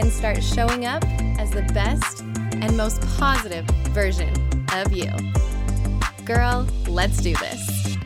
and start showing up as the best and most positive version of you. Girl, let's do this.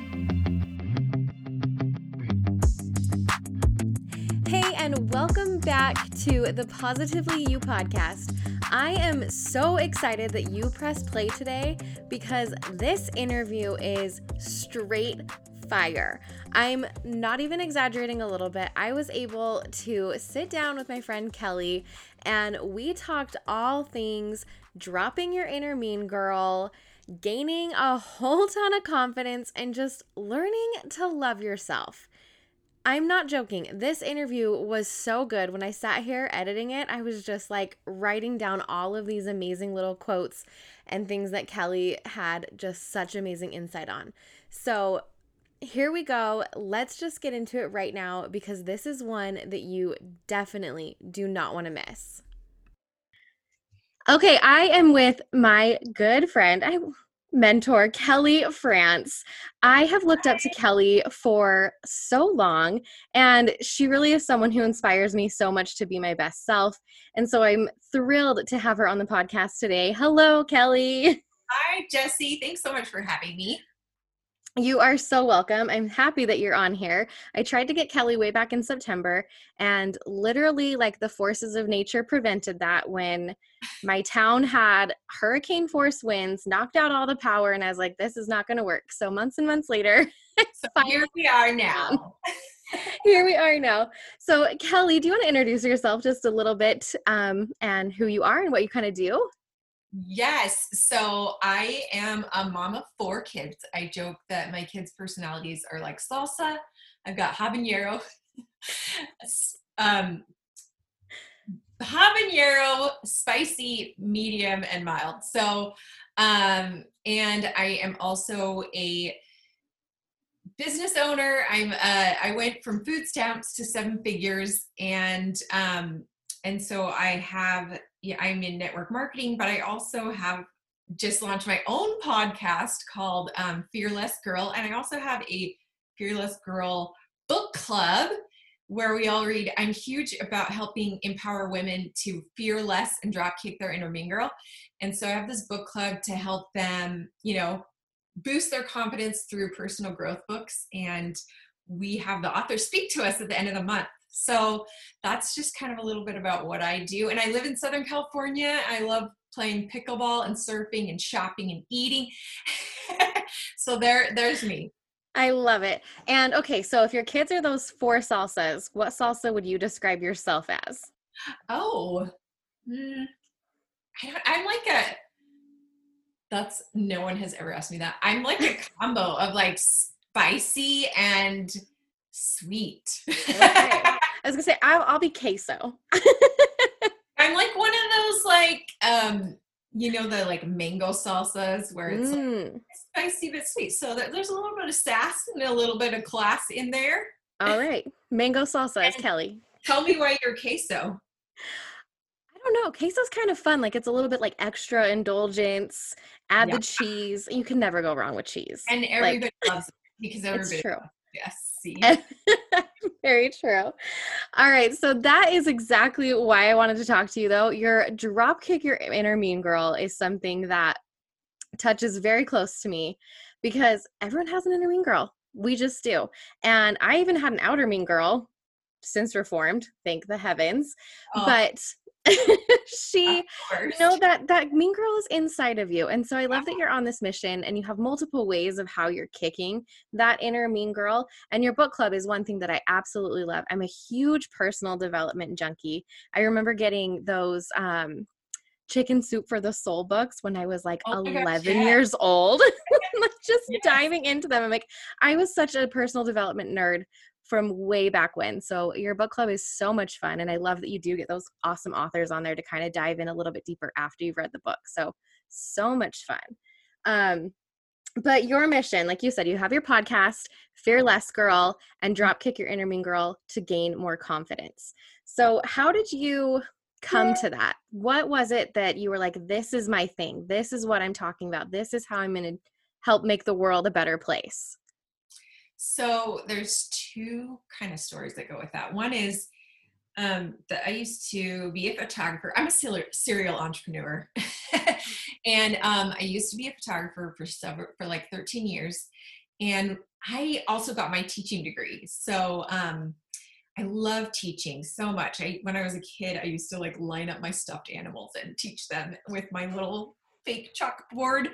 Hey, and welcome back to the Positively You podcast. I am so excited that you pressed play today because this interview is straight fire. I'm not even exaggerating a little bit. I was able to sit down with my friend Kelli and we talked all things dropping your inner mean girl, gaining a whole ton of confidence, and just learning to love yourself. I'm not joking. This interview was so good. When I sat here editing it, I was just like writing down all of these amazing little quotes and things that Kelli had just such amazing insight on. So, here we go. Let's just get into it right now because this is one that you definitely do not want to miss. Okay, I am with my good friend, I mentor Kelli France. I have looked up to Kelli for so long and she really is someone who inspires me so much to be my best self. And so I'm thrilled to have her on the podcast today. Hello, Kelli. Hi, Jessie. Thanks so much for having me. You are so welcome. I'm happy that you're on here. I tried to get Kelli way back in September, and literally, like the forces of nature prevented that when my town had hurricane force winds, knocked out all the power, and I was like, this is not going to work. So, months and months later, so here we are now. here we are now. So, Kelli, do you want to introduce yourself just a little bit um, and who you are and what you kind of do? Yes. So I am a mom of four kids. I joke that my kids' personalities are like salsa. I've got habanero, um, habanero, spicy, medium, and mild. So, um, and I am also a business owner. I'm uh, I went from food stamps to seven figures, and um, and so I have yeah, I'm in network marketing, but I also have just launched my own podcast called um, Fearless Girl, and I also have a Fearless Girl book club where we all read. I'm huge about helping empower women to fear less and drop kick their inner mean girl, and so I have this book club to help them, you know, boost their confidence through personal growth books and we have the author speak to us at the end of the month so that's just kind of a little bit about what I do. And I live in Southern California. I love playing pickleball and surfing and shopping and eating. so there there's me. I love it. And okay, so if your kids are those four salsas, what salsa would you describe yourself as? Oh, mm, I am like a. That's no one has ever asked me that. I'm like a combo of like spicy and sweet. okay. I was gonna say I'll, I'll be queso. I'm like one of those like um you know the like mango salsas where it's mm. like spicy but sweet. So there's a little bit of sass and a little bit of class in there. All right, mango salsa is Kelli. Tell me why you're queso. I don't know. Queso's kind of fun. Like it's a little bit like extra indulgence. Add yeah. the cheese. You can never go wrong with cheese. And everybody like, loves it because everybody. It's true. Yes. Very true. All right. So that is exactly why I wanted to talk to you though. Your drop kick your inner mean girl is something that touches very close to me because everyone has an inner mean girl. We just do. And I even had an outer mean girl since reformed, thank the heavens. Oh. But she you know that that mean girl is inside of you and so i love that you're on this mission and you have multiple ways of how you're kicking that inner mean girl and your book club is one thing that i absolutely love i'm a huge personal development junkie i remember getting those um chicken soup for the soul books when I was like oh 11 gosh, yeah. years old. like just yes. diving into them. I'm like, I was such a personal development nerd from way back when. So your book club is so much fun. And I love that you do get those awesome authors on there to kind of dive in a little bit deeper after you've read the book. So, so much fun. Um, but your mission, like you said, you have your podcast, Fearless Girl, and Drop Kick Your Inner Mean Girl to gain more confidence. So, how did you come to that? What was it that you were like, this is my thing? This is what I'm talking about. This is how I'm going to help make the world a better place? So there's two kind of stories that go with that. One is um, that I used to be a photographer. I'm a serial entrepreneur, and um, I used to be a photographer for several for like 13 years, and I also got my teaching degree. So um, I love teaching so much. I when I was a kid, I used to like line up my stuffed animals and teach them with my little fake chalkboard,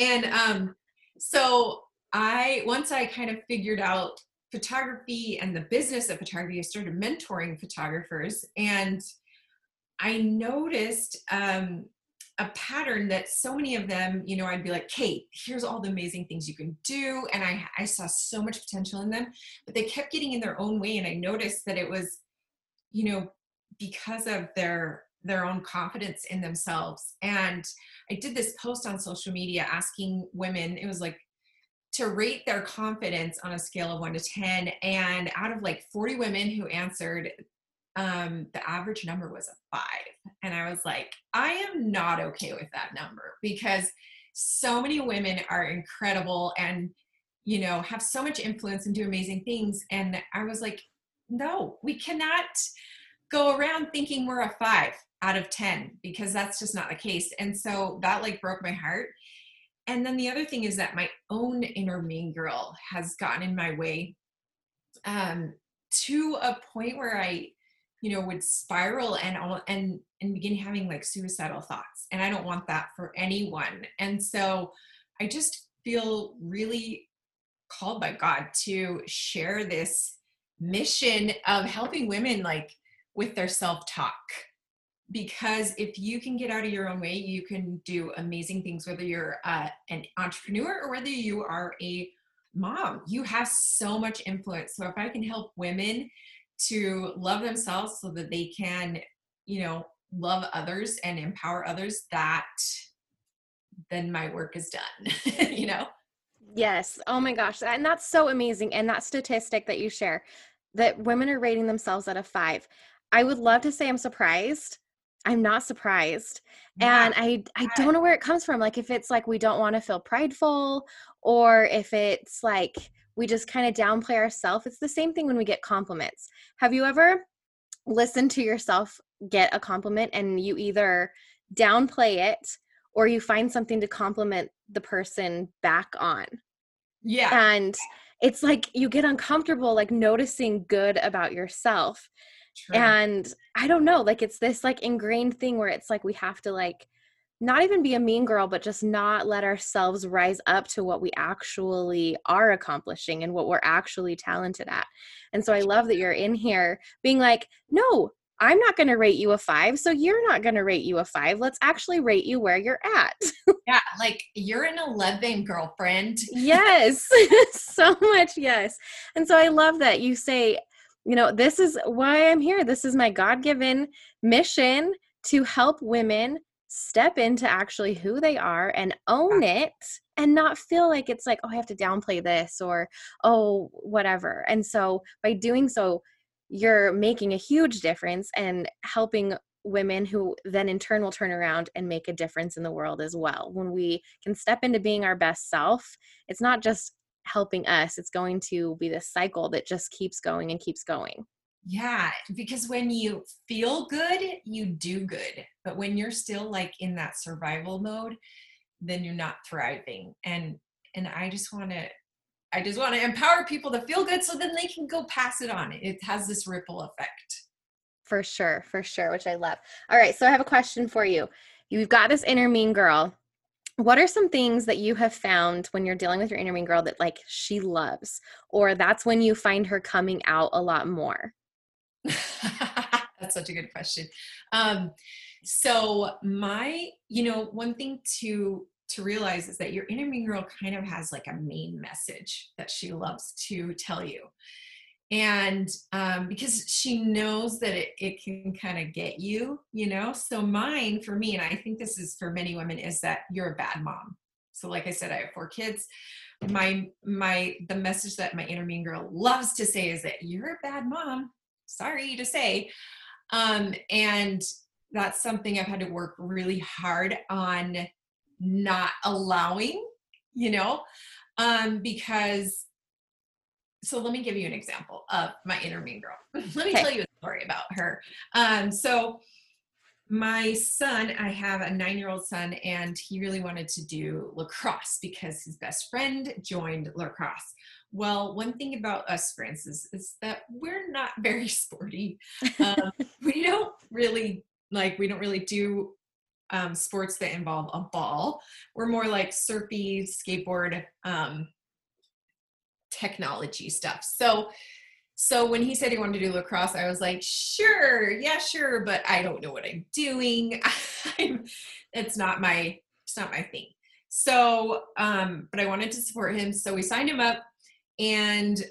and um, so I once I kind of figured out photography and the business of photography, I started mentoring photographers, and I noticed um, a pattern that so many of them, you know, I'd be like, Kate, here's all the amazing things you can do. And I, I saw so much potential in them, but they kept getting in their own way. And I noticed that it was, you know, because of their their own confidence in themselves. And I did this post on social media asking women, it was like to rate their confidence on a scale of one to 10. And out of like 40 women who answered, um, the average number was a five. And I was like, I am not okay with that number because so many women are incredible and, you know, have so much influence and do amazing things. And I was like, no, we cannot go around thinking we're a five out of 10 because that's just not the case. And so that like broke my heart and then the other thing is that my own inner mean girl has gotten in my way um, to a point where I, you know, would spiral and and and begin having like suicidal thoughts, and I don't want that for anyone. And so, I just feel really called by God to share this mission of helping women like with their self talk because if you can get out of your own way, you can do amazing things, whether you're uh, an entrepreneur or whether you are a mom. You have so much influence. So if I can help women to love themselves so that they can, you know, love others and empower others, that then my work is done, you know? Yes. Oh my gosh. And that's so amazing. And that statistic that you share that women are rating themselves out of five. I would love to say I'm surprised I'm not surprised. Yeah. And I I don't know where it comes from. Like if it's like we don't want to feel prideful or if it's like we just kind of downplay ourselves. It's the same thing when we get compliments. Have you ever listened to yourself get a compliment and you either downplay it or you find something to compliment the person back on? Yeah. And it's like you get uncomfortable like noticing good about yourself. True. And I don't know, like it's this like ingrained thing where it's like we have to like not even be a mean girl, but just not let ourselves rise up to what we actually are accomplishing and what we're actually talented at. And so I love that you're in here being like, no, I'm not going to rate you a five, so you're not going to rate you a five. Let's actually rate you where you're at. yeah, like you're an 11, girlfriend. yes, so much. Yes. And so I love that you say, you know, this is why I'm here. This is my God given mission to help women step into actually who they are and own it and not feel like it's like, oh, I have to downplay this or, oh, whatever. And so by doing so, you're making a huge difference and helping women who then in turn will turn around and make a difference in the world as well. When we can step into being our best self, it's not just helping us it's going to be this cycle that just keeps going and keeps going. Yeah because when you feel good you do good but when you're still like in that survival mode then you're not thriving and and i just want to i just want to empower people to feel good so then they can go pass it on. It has this ripple effect. For sure for sure which i love. All right so i have a question for you. You've got this inner mean girl what are some things that you have found when you're dealing with your inner mean girl that like she loves or that's when you find her coming out a lot more? That's such a good question. Um so my you know one thing to to realize is that your inner mean girl kind of has like a main message that she loves to tell you and um, because she knows that it, it can kind of get you you know? So mine for me and i think this is for many women is that you're a bad mom. So like i said i have four kids. My my the message that my inner mean girl loves to say is that you're a bad mom. Sorry to say. Um and that's something i've had to work really hard on not allowing you know? Um because so let me give you an example of my inner mean girl. let me okay. tell you a story about her. Um, so my son, I have a nine year old son, and he really wanted to do lacrosse because his best friend joined lacrosse. Well, one thing about us, Frances, is that we're not very sporty. Um, we don't really like, we don't really do um, sports that involve a ball. We're more like surfy, skateboard, um, technology stuff. So so when he said he wanted to do lacrosse, I was like, sure, yeah, sure, but I don't know what I'm doing. I'm, it's not my it's not my thing. So um, but I wanted to support him. So we signed him up and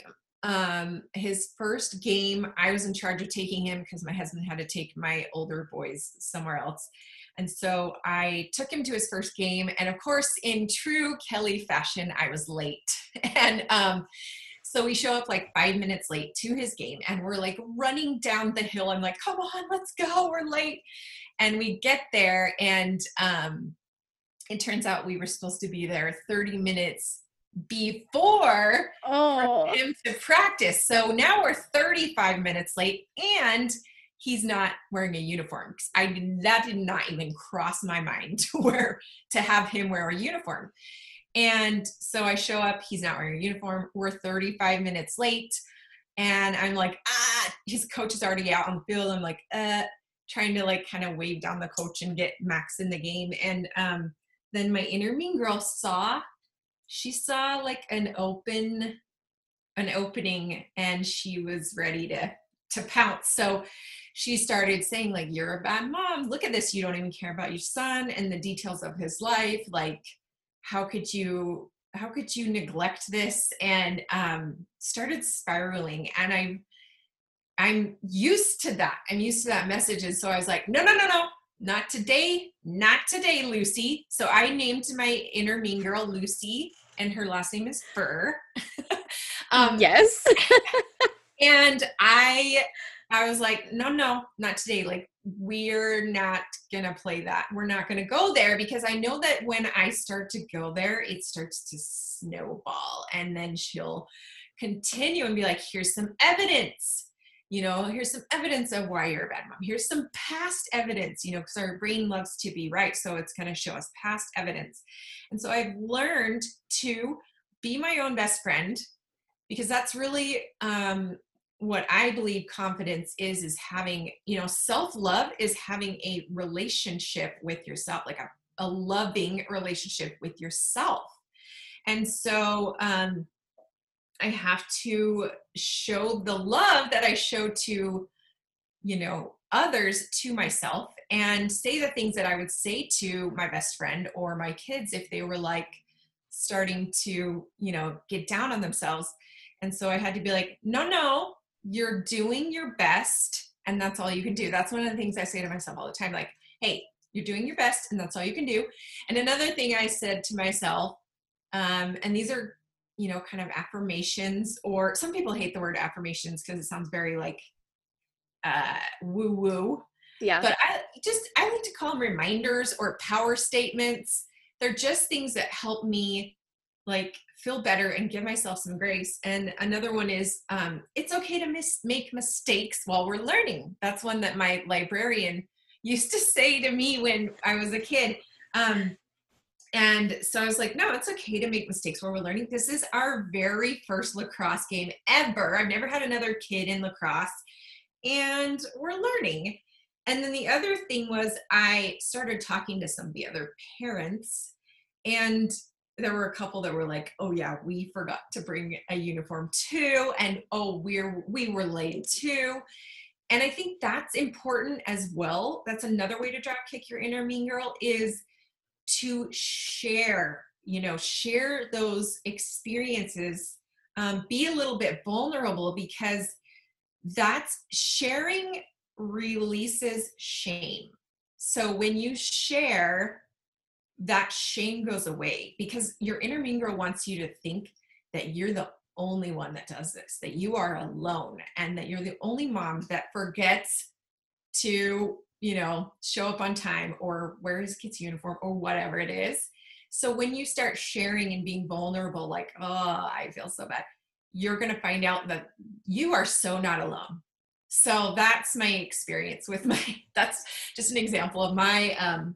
um his first game i was in charge of taking him because my husband had to take my older boys somewhere else and so I took him to his first game. And of course, in true Kelli fashion, I was late. And um, so we show up like five minutes late to his game and we're like running down the hill. I'm like, come on, let's go. We're late. And we get there and um, it turns out we were supposed to be there 30 minutes before oh. him to practice. So now we're 35 minutes late and he's not wearing a uniform. I that did not even cross my mind to wear to have him wear a uniform. And so I show up, he's not wearing a uniform. We're 35 minutes late. And I'm like, ah, his coach is already out on the field. I'm like, uh, trying to like kind of wave down the coach and get Max in the game. And um, then my inner mean girl saw, she saw like an open, an opening and she was ready to to pounce. So she started saying like you're a bad mom. Look at this. You don't even care about your son. And the details of his life like how could you how could you neglect this? And um started spiraling. And i i'm used to that. I'm used to that message. And so i was like no no no no. Not today. Not today lucy. So i named my inner mean girl lucy and her last name is fur. Um yes. and i I was like, no, no, not today. Like, we're not going to play that. We're not going to go there because I know that when I start to go there, it starts to snowball. And then she'll continue and be like, here's some evidence. You know, here's some evidence of why you're a bad mom. Here's some past evidence, you know, because our brain loves to be right. So it's going to show us past evidence. And so I've learned to be my own best friend because that's really um, what I believe confidence is is having, you know, self-love is having a relationship with yourself, like a, a loving relationship with yourself. And so um I have to show the love that I show to, you know, others to myself and say the things that I would say to my best friend or my kids if they were like starting to, you know, get down on themselves. And so I had to be like, no, no, you're doing your best and that's all you can do. That's one of the things I say to myself all the time like, hey, you're doing your best and that's all you can do. And another thing I said to myself, um, and these are, you know, kind of affirmations, or some people hate the word affirmations because it sounds very like uh, woo woo. Yeah. But I just, I like to call them reminders or power statements. They're just things that help me like feel better and give myself some grace. And another one is um, it's okay to mis- make mistakes while we're learning. That's one that my librarian used to say to me when i was a kid. Um, and so i was like no it's okay to make mistakes while we're learning. This is our very first lacrosse game ever. I've never had another kid in lacrosse and we're learning. And then the other thing was i started talking to some of the other parents and there were a couple that were like, "Oh yeah, we forgot to bring a uniform too," and "Oh, we're we were late too." And I think that's important as well. That's another way to drop kick your inner mean girl is to share, you know, share those experiences um, be a little bit vulnerable because that's sharing releases shame. So when you share, that shame goes away because your inner mean girl wants you to think that you're the only one that does this, that you are alone, and that you're the only mom that forgets to, you know, show up on time or wear his kid's uniform or whatever it is. So when you start sharing and being vulnerable, like, oh, I feel so bad, you're going to find out that you are so not alone. So that's my experience with my, that's just an example of my, um,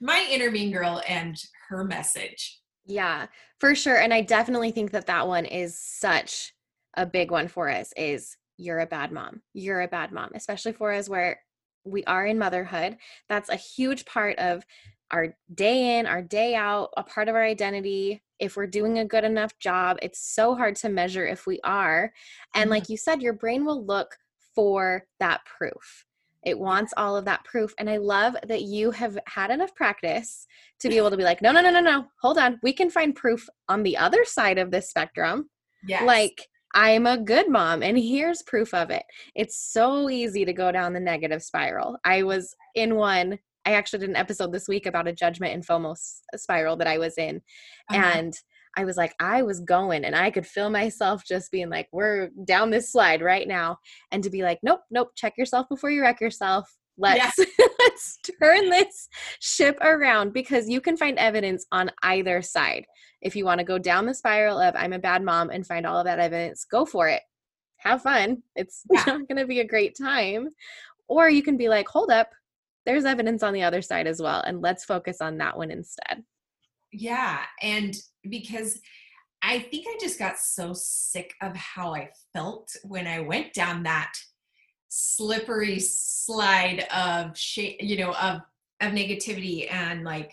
my inner mean girl and her message. Yeah, for sure. And I definitely think that that one is such a big one for us is you're a bad mom. You're a bad mom, especially for us where we are in motherhood. That's a huge part of our day in, our day out, a part of our identity. If we're doing a good enough job, it's so hard to measure if we are. And mm-hmm. like you said, your brain will look for that proof. It wants all of that proof. And I love that you have had enough practice to be able to be like, no, no, no, no, no, hold on. We can find proof on the other side of this spectrum. Yes. Like, I'm a good mom, and here's proof of it. It's so easy to go down the negative spiral. I was in one I actually did an episode this week about a judgment and FOMO spiral that I was in. Uh-huh. And I was like, I was going and I could feel myself just being like, we're down this slide right now. And to be like, nope, nope, check yourself before you wreck yourself. Let's let's turn this ship around because you can find evidence on either side. If you want to go down the spiral of I'm a bad mom and find all of that evidence, go for it. Have fun. It's yeah. not going to be a great time. Or you can be like, hold up, there's evidence on the other side as well. And let's focus on that one instead. Yeah. And because I think I just got so sick of how I felt when I went down that slippery slide of shame, you know, of of negativity and like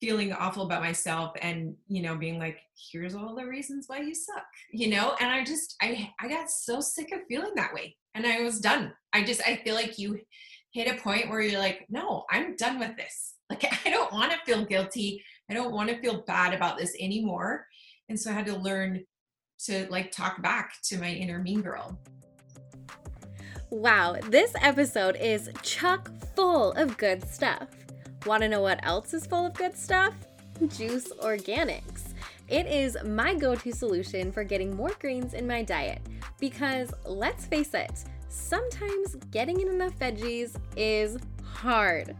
feeling awful about myself and you know being like here's all the reasons why you suck you know and i just i i got so sick of feeling that way and i was done i just i feel like you hit a point where you're like, no, I'm done with this. Like, I don't want to feel guilty. I don't want to feel bad about this anymore. And so I had to learn to like talk back to my inner mean girl. Wow, this episode is chock full of good stuff. Want to know what else is full of good stuff? Juice Organics. It is my go to solution for getting more greens in my diet because let's face it, sometimes getting in enough veggies is hard.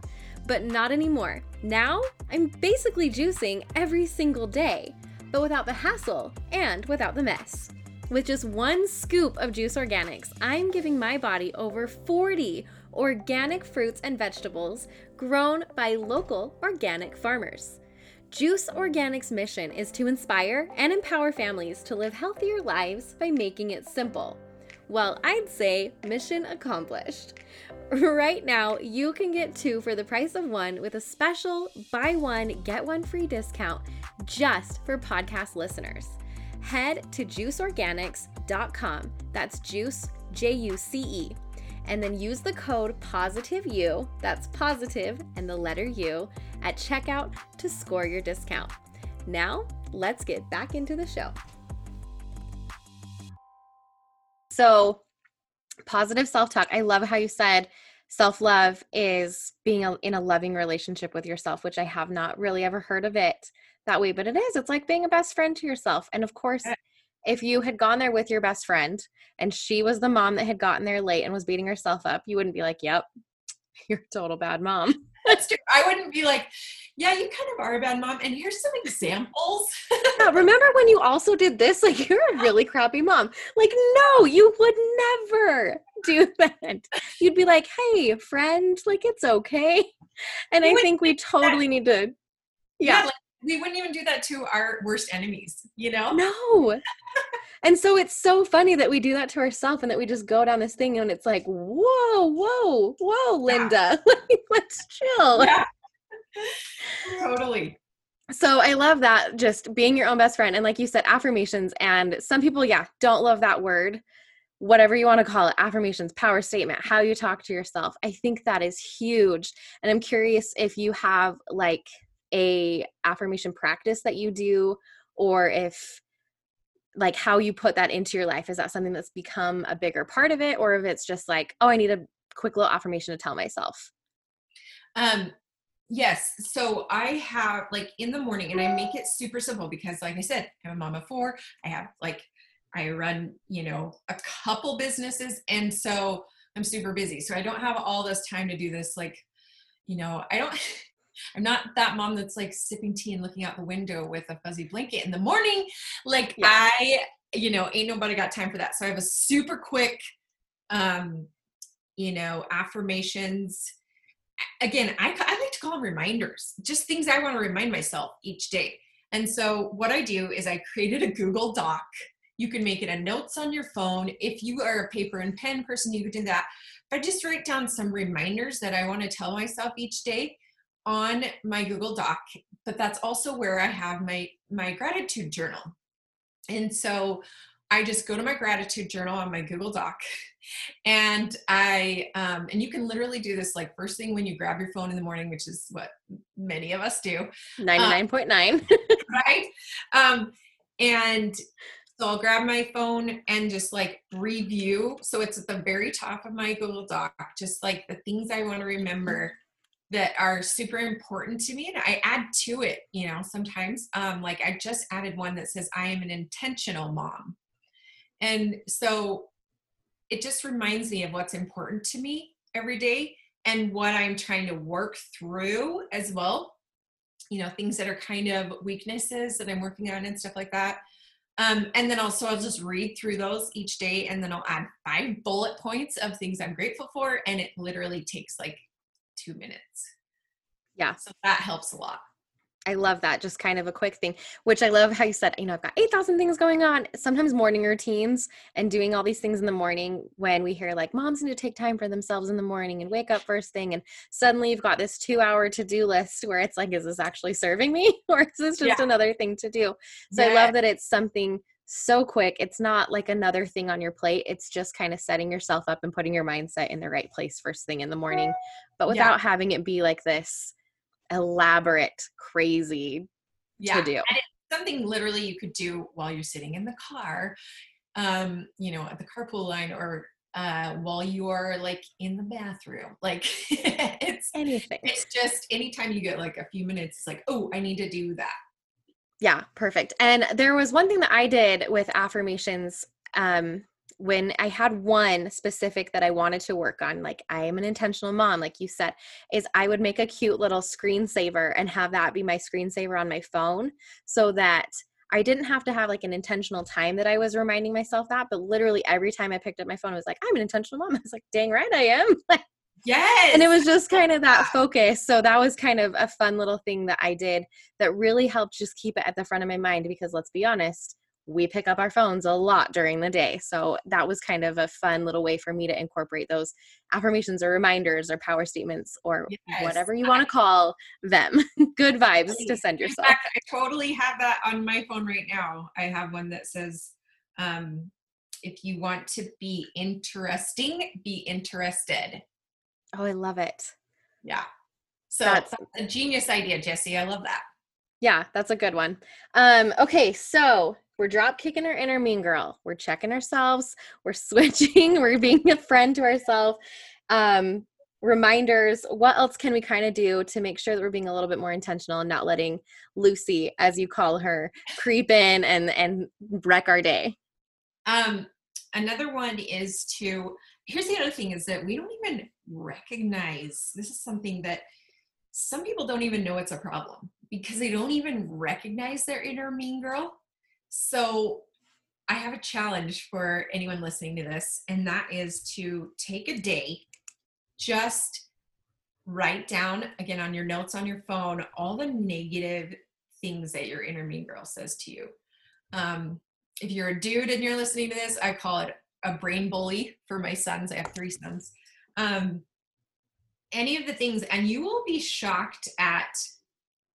But not anymore. Now, I'm basically juicing every single day, but without the hassle and without the mess. With just one scoop of Juice Organics, I'm giving my body over 40 organic fruits and vegetables grown by local organic farmers. Juice Organics' mission is to inspire and empower families to live healthier lives by making it simple. Well, I'd say mission accomplished. Right now, you can get two for the price of one with a special buy one, get one free discount just for podcast listeners. Head to juiceorganics.com. That's juice, J U C E. And then use the code POSITIVEU, that's positive and the letter U, at checkout to score your discount. Now, let's get back into the show. So, positive self talk. I love how you said self love is being a, in a loving relationship with yourself, which I have not really ever heard of it that way, but it is. It's like being a best friend to yourself. And of course, eh. if you had gone there with your best friend and she was the mom that had gotten there late and was beating herself up, you wouldn't be like, yep, you're a total bad mom. That's true. I wouldn't be like, yeah, you kind of are a bad mom. And here's some examples. yeah, remember when you also did this? Like, you're a really crappy mom. Like, no, you would never do that. You'd be like, hey, friend, like, it's okay. And I think we totally need to, yeah. yeah like, we wouldn't even do that to our worst enemies, you know? No. and so it's so funny that we do that to ourselves and that we just go down this thing and it's like, whoa, whoa, whoa, Linda, yeah. let's chill. Yeah. totally. So I love that just being your own best friend. And like you said, affirmations. And some people, yeah, don't love that word, whatever you want to call it affirmations, power statement, how you talk to yourself. I think that is huge. And I'm curious if you have like a affirmation practice that you do or if like how you put that into your life is that something that's become a bigger part of it or if it's just like oh i need a quick little affirmation to tell myself um yes so i have like in the morning and i make it super simple because like i said i'm a mom of four i have like i run you know a couple businesses and so i'm super busy so i don't have all this time to do this like you know i don't I'm not that mom that's like sipping tea and looking out the window with a fuzzy blanket in the morning. Like yeah. I, you know, ain't nobody got time for that. So I have a super quick, um, you know, affirmations. Again, I, I like to call them reminders, just things I want to remind myself each day. And so what I do is I created a Google Doc. You can make it a notes on your phone. If you are a paper and pen person, you could do that. But I just write down some reminders that I want to tell myself each day on my Google Doc, but that's also where I have my my gratitude journal. And so I just go to my gratitude journal on my Google Doc, and I um, and you can literally do this like first thing when you grab your phone in the morning, which is what many of us do. Ninety nine point nine, right? Um, and so I'll grab my phone and just like review. So it's at the very top of my Google Doc, just like the things I want to remember that are super important to me and i add to it you know sometimes um, like i just added one that says i am an intentional mom and so it just reminds me of what's important to me every day and what i'm trying to work through as well you know things that are kind of weaknesses that i'm working on and stuff like that um, and then also I'll just read through those each day and then I'll add five bullet points of things I'm grateful for. And it literally takes like two minutes. Yeah. So that helps a lot. I love that. Just kind of a quick thing, which I love how you said, you know, I've got 8,000 things going on. Sometimes morning routines and doing all these things in the morning when we hear like moms need to take time for themselves in the morning and wake up first thing. And suddenly you've got this two hour to do list where it's like, is this actually serving me or is this just yeah. another thing to do? So yeah. I love that it's something so quick. It's not like another thing on your plate. It's just kind of setting yourself up and putting your mindset in the right place first thing in the morning, but without yeah. having it be like this elaborate, crazy yeah. to do. something literally you could do while you're sitting in the car, um, you know, at the carpool line or uh, while you're like in the bathroom. Like it's anything. It's just anytime you get like a few minutes, it's like, oh, I need to do that. Yeah, perfect. And there was one thing that I did with affirmations um, when I had one specific that I wanted to work on, like I am an intentional mom, like you said, is I would make a cute little screensaver and have that be my screensaver on my phone so that I didn't have to have like an intentional time that I was reminding myself that, but literally every time I picked up my phone, I was like, I'm an intentional mom. I was like, dang right I am. Yes. And it was just kind of that focus. So that was kind of a fun little thing that I did that really helped just keep it at the front of my mind because let's be honest, we pick up our phones a lot during the day. So that was kind of a fun little way for me to incorporate those affirmations or reminders or power statements or yes. whatever you want to call them. Good vibes to send yourself. Fact, I totally have that on my phone right now. I have one that says, um, if you want to be interesting, be interested. Oh, I love it. Yeah. So that's, that's a genius idea, Jessie. I love that. Yeah, that's a good one. Um, okay, so we're drop kicking our inner mean girl. We're checking ourselves. We're switching. we're being a friend to ourselves. Um, reminders. What else can we kind of do to make sure that we're being a little bit more intentional and not letting Lucy, as you call her, creep in and and wreck our day? Um, another one is to here's the other thing is that we don't even recognize this is something that some people don't even know it's a problem because they don't even recognize their inner mean girl. So I have a challenge for anyone listening to this, and that is to take a day, just write down again on your notes on your phone all the negative things that your inner mean girl says to you. Um, if you're a dude and you're listening to this, I call it a brain bully for my sons. I have three sons. Um, any of the things, and you will be shocked at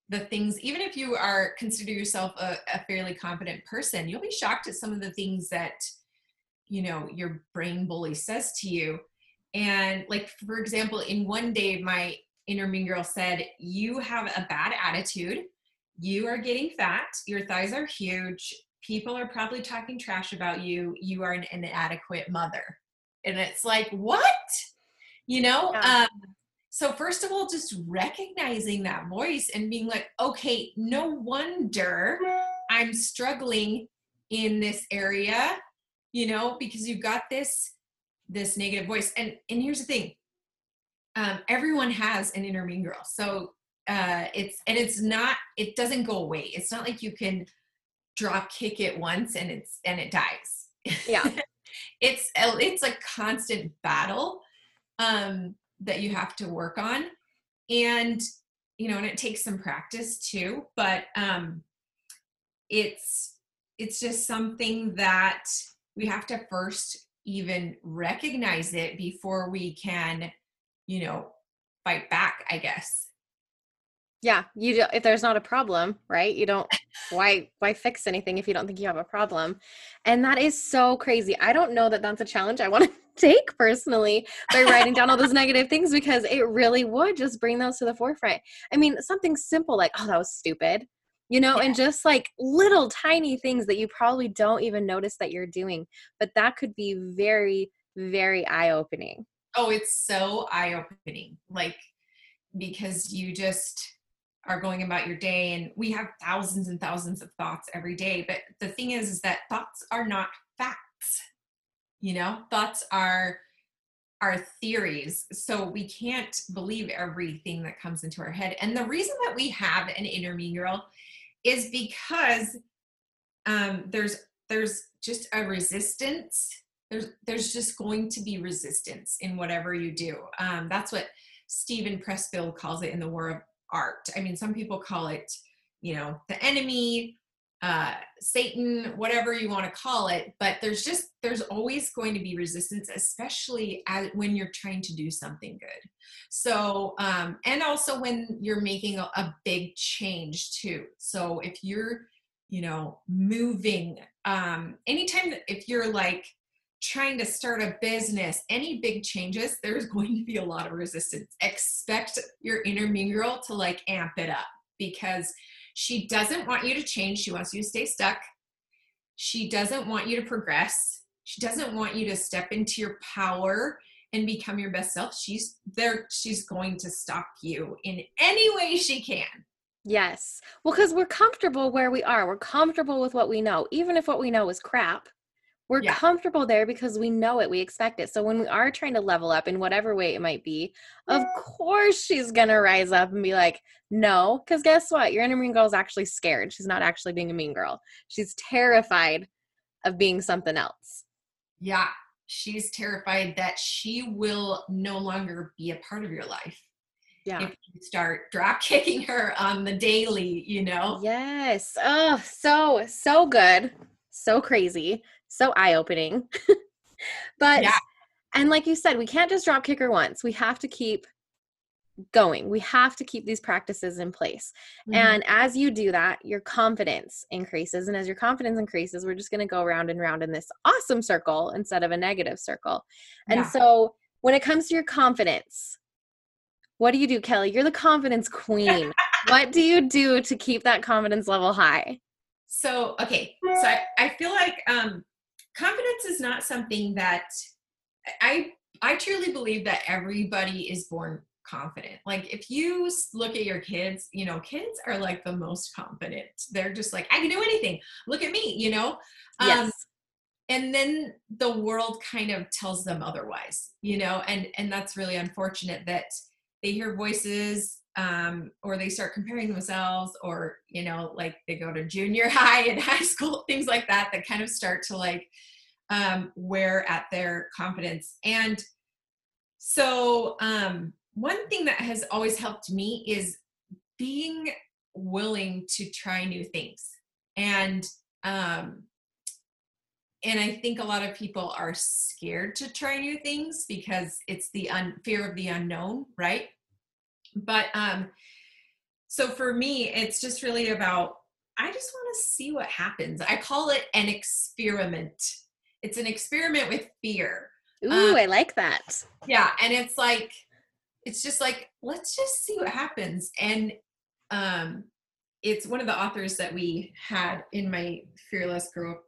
the things, even if you are consider yourself a, a fairly confident person, you'll be shocked at some of the things that you know your brain bully says to you. And like for example, in one day, my inner mean girl said, "You have a bad attitude. You are getting fat. Your thighs are huge people are probably talking trash about you. You are an inadequate mother. And it's like, what? You know? Yeah. Um, so, first of all, just recognizing that voice and being like, okay, no wonder I'm struggling in this area, you know, because you've got this this negative voice. And and here's the thing. Um, everyone has an inner mean girl. So uh it's and it's not it doesn't go away. It's not like you can drop kick it once and it's and it dies. Yeah. it's it's a constant battle um that you have to work on. And you know, and it takes some practice too, but um it's it's just something that we have to first even recognize it before we can you know fight back i guess yeah you do, if there's not a problem right you don't why why fix anything if you don't think you have a problem and that is so crazy i don't know that that's a challenge i want to take personally by writing down all those negative things because it really would just bring those to the forefront i mean something simple like oh that was stupid you know, yeah. and just like little tiny things that you probably don't even notice that you're doing, but that could be very, very eye opening. Oh, it's so eye opening. Like, because you just are going about your day and we have thousands and thousands of thoughts every day. But the thing is, is that thoughts are not facts. You know, thoughts are our theories. So we can't believe everything that comes into our head. And the reason that we have an girl is because um, there's there's just a resistance there's there's just going to be resistance in whatever you do um, that's what Steven Pressfield calls it in the war of art. I mean some people call it you know the enemy uh, satan whatever you want to call it but there's just there's always going to be resistance especially as, when you're trying to do something good. So um, and also when you're making a, a big change too. So if you're you know moving um anytime if you're like trying to start a business any big changes there's going to be a lot of resistance expect your inner mean girl to like amp it up because she doesn't want you to change. She wants you to stay stuck. She doesn't want you to progress. She doesn't want you to step into your power and become your best self. She's there, she's going to stop you in any way she can. Yes. Well, because we're comfortable where we are. We're comfortable with what we know, even if what we know is crap we're yeah. comfortable there because we know it we expect it. So when we are trying to level up in whatever way it might be of course she's gonna rise up and be like no because guess what? Your inner mean girl is actually scared. She's not actually being a mean girl. She's terrified of being something else. Yeah. She's terrified that she will no longer be a part of your life yeah. if you start drop kicking her on the daily you know? Yes. Oh so so good. So crazy so eye opening. but yeah. and like you said, we can't just drop kicker once. We have to keep going. We have to keep these practices in place. Mm-hmm. And as you do that, your confidence increases. And as your confidence increases, we're just going to go round and round in this awesome circle instead of a negative circle. And yeah. so when it comes to your confidence, what do you do, Kelli? You're the confidence queen. what do you do to keep that confidence level high? So, okay. So I, I feel like um confidence is not something that I I truly believe that everybody is born confident. Like if you look at your kids, you know, kids are like the most confident. They're just like, I can do anything. Look at me, you know? Um, yes. and then the world kind of tells them otherwise, you know, and and that's really unfortunate that they hear voices um, or they start comparing themselves or you know like they go to junior high and high school things like that that kind of start to like um, wear at their confidence. And so um, one thing that has always helped me is being willing to try new things. And um, and i think a lot of people are scared to try new things because it's the un- fear of the unknown right but um, so for me, it's just really about I just want to see what happens. I call it an experiment. It's an experiment with fear. Ooh, um, I like that. Yeah, and it's like it's just like let's just see what happens and um it's one of the authors that we had in my Fearless Girl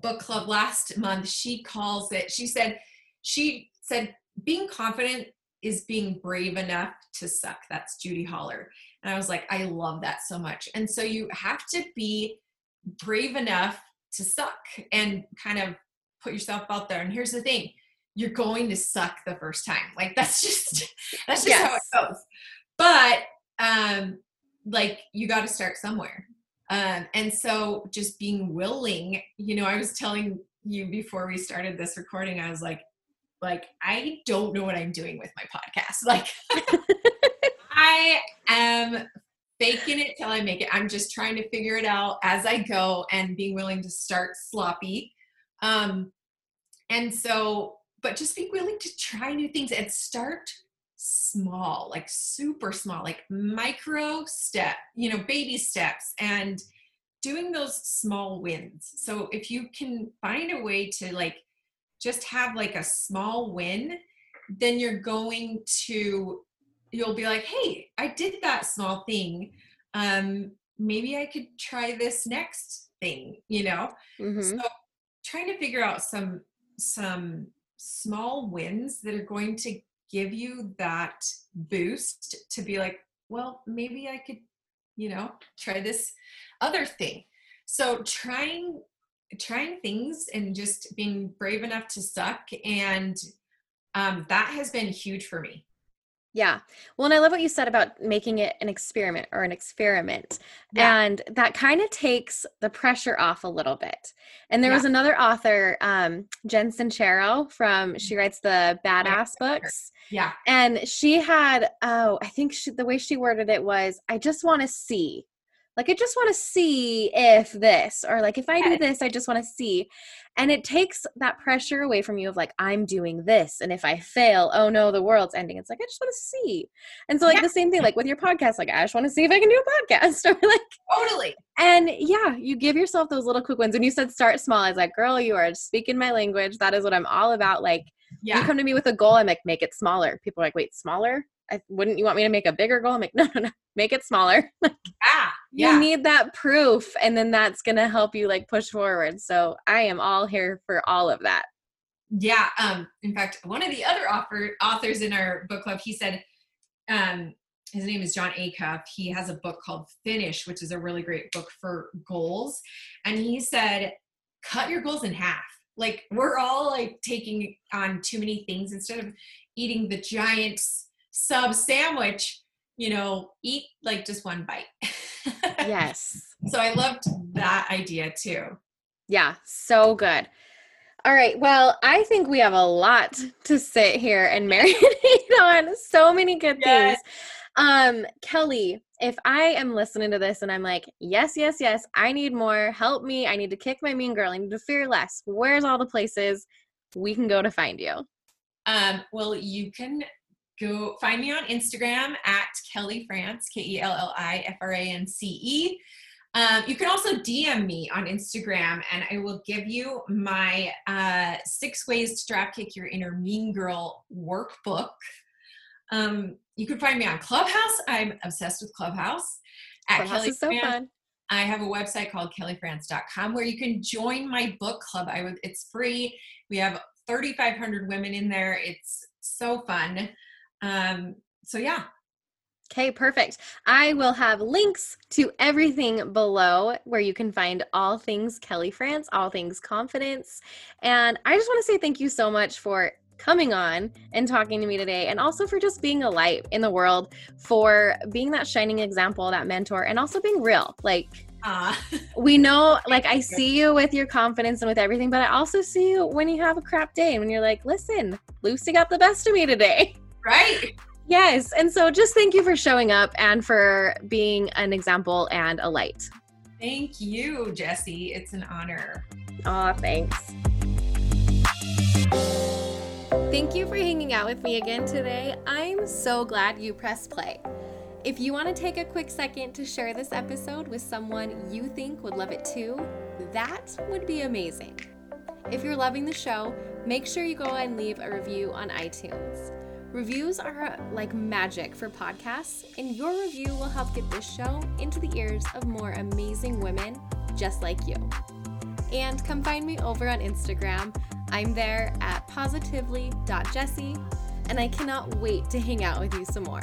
book club last month. She calls it, she said, she said, being confident is being brave enough to suck. That's Judy Holler. And I was like, I love that so much. And so you have to be brave enough to suck and kind of put yourself out there. And here's the thing you're going to suck the first time. Like that's just that's just yes. how it goes. But um like you got to start somewhere. Um and so just being willing, you know, I was telling you before we started this recording, I was like, like I don't know what I'm doing with my podcast. Like I am faking it till I make it. I'm just trying to figure it out as I go and being willing to start sloppy. Um, and so, but just be willing to try new things and start small, like super small, like micro step, you know, baby steps and doing those small wins. So if you can find a way to like just have like a small win, then you're going to you'll be like, hey, I did that small thing. Um, maybe I could try this next thing, you know? Mm-hmm. So trying to figure out some some small wins that are going to give you that boost to be like, well, maybe I could, you know, try this other thing. So trying trying things and just being brave enough to suck and um, that has been huge for me yeah. Well, and I love what you said about making it an experiment or an experiment. Yeah. And that kind of takes the pressure off a little bit. And there yeah. was another author, um, Jen Sincero from she writes the badass books. Yeah. And she had, oh, I think she, the way she worded it was, I just want to see like i just want to see if this or like if i do this i just want to see. And it takes that pressure away from you of like i'm doing this and if i fail oh no the world's ending. It's like i just want to see. And so like yeah. the same thing like with your podcast like i just want to see if i can do a podcast. Or like totally. and yeah you give yourself those little quick wins when you said start small. I was like girl you are speaking my language. That is what i'm all about. Like yeah. you come to me with a goal i'm like make it smaller. People are like wait smaller I, wouldn't you want me to make a bigger goal? I'm like, no, no, no, make it smaller. ah, yeah. You need that proof, and then that's gonna help you like push forward. So I am all here for all of that. Yeah. Um. In fact, one of the other author, authors in our book club, he said, um, his name is Jon Acuff. He has a book called Finish, which is a really great book for goals. And he said, cut your goals in half. Like we're all like taking on too many things instead of eating the giant sub sandwich, you know, eat like just one bite. yes. So I loved that idea too. Yeah, so good. All right. Well, I think we have a lot to sit here and marinate on. So many good yes. things. Um, Kelli, if I am listening to this and I'm like, yes, yes, yes, I need more. Help me. I need to kick my mean girl. I need to fear less. Where's all the places we can go to find you? Um, well, you can go find me on Instagram at Kelli France, K E L L I F R A N C E. Um, you can also DM me on Instagram, and I will give you my uh, six ways to drop kick your inner mean girl workbook. Um, you can find me on Clubhouse. I'm obsessed with Clubhouse. At Clubhouse Kelli is so France. fun. I have a website called kellifrance.com where you can join my book club. I would, it's free. We have 3,500 women in there. It's so fun. Um, so yeah. Okay, perfect. I will have links to everything below where you can find all things Kelli France, all things confidence. And I just want to say thank you so much for coming on and talking to me today and also for just being a light in the world for being that shining example that mentor and also being real like uh, we know like i see you with your confidence and with everything but i also see you when you have a crap day and when you're like listen lucy got the best of me today right? Yes. And so just thank you for showing up and for being an example and a light. Thank you, Jessie. It's an honor. Aw, thanks. Thank you for hanging out with me again today. I'm so glad you pressed play. If you want to take a quick second to share this episode with someone you think would love it too, that would be amazing. If you're loving the show, make sure you go and leave a review on iTunes. Reviews are like magic for podcasts, and your review will help get this show into the ears of more amazing women just like you. And come find me over on Instagram. I'm there at positively.jessie, and I cannot wait to hang out with you some more.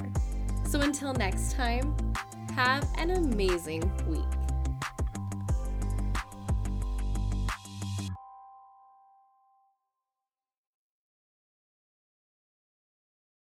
So until next time, have an amazing week.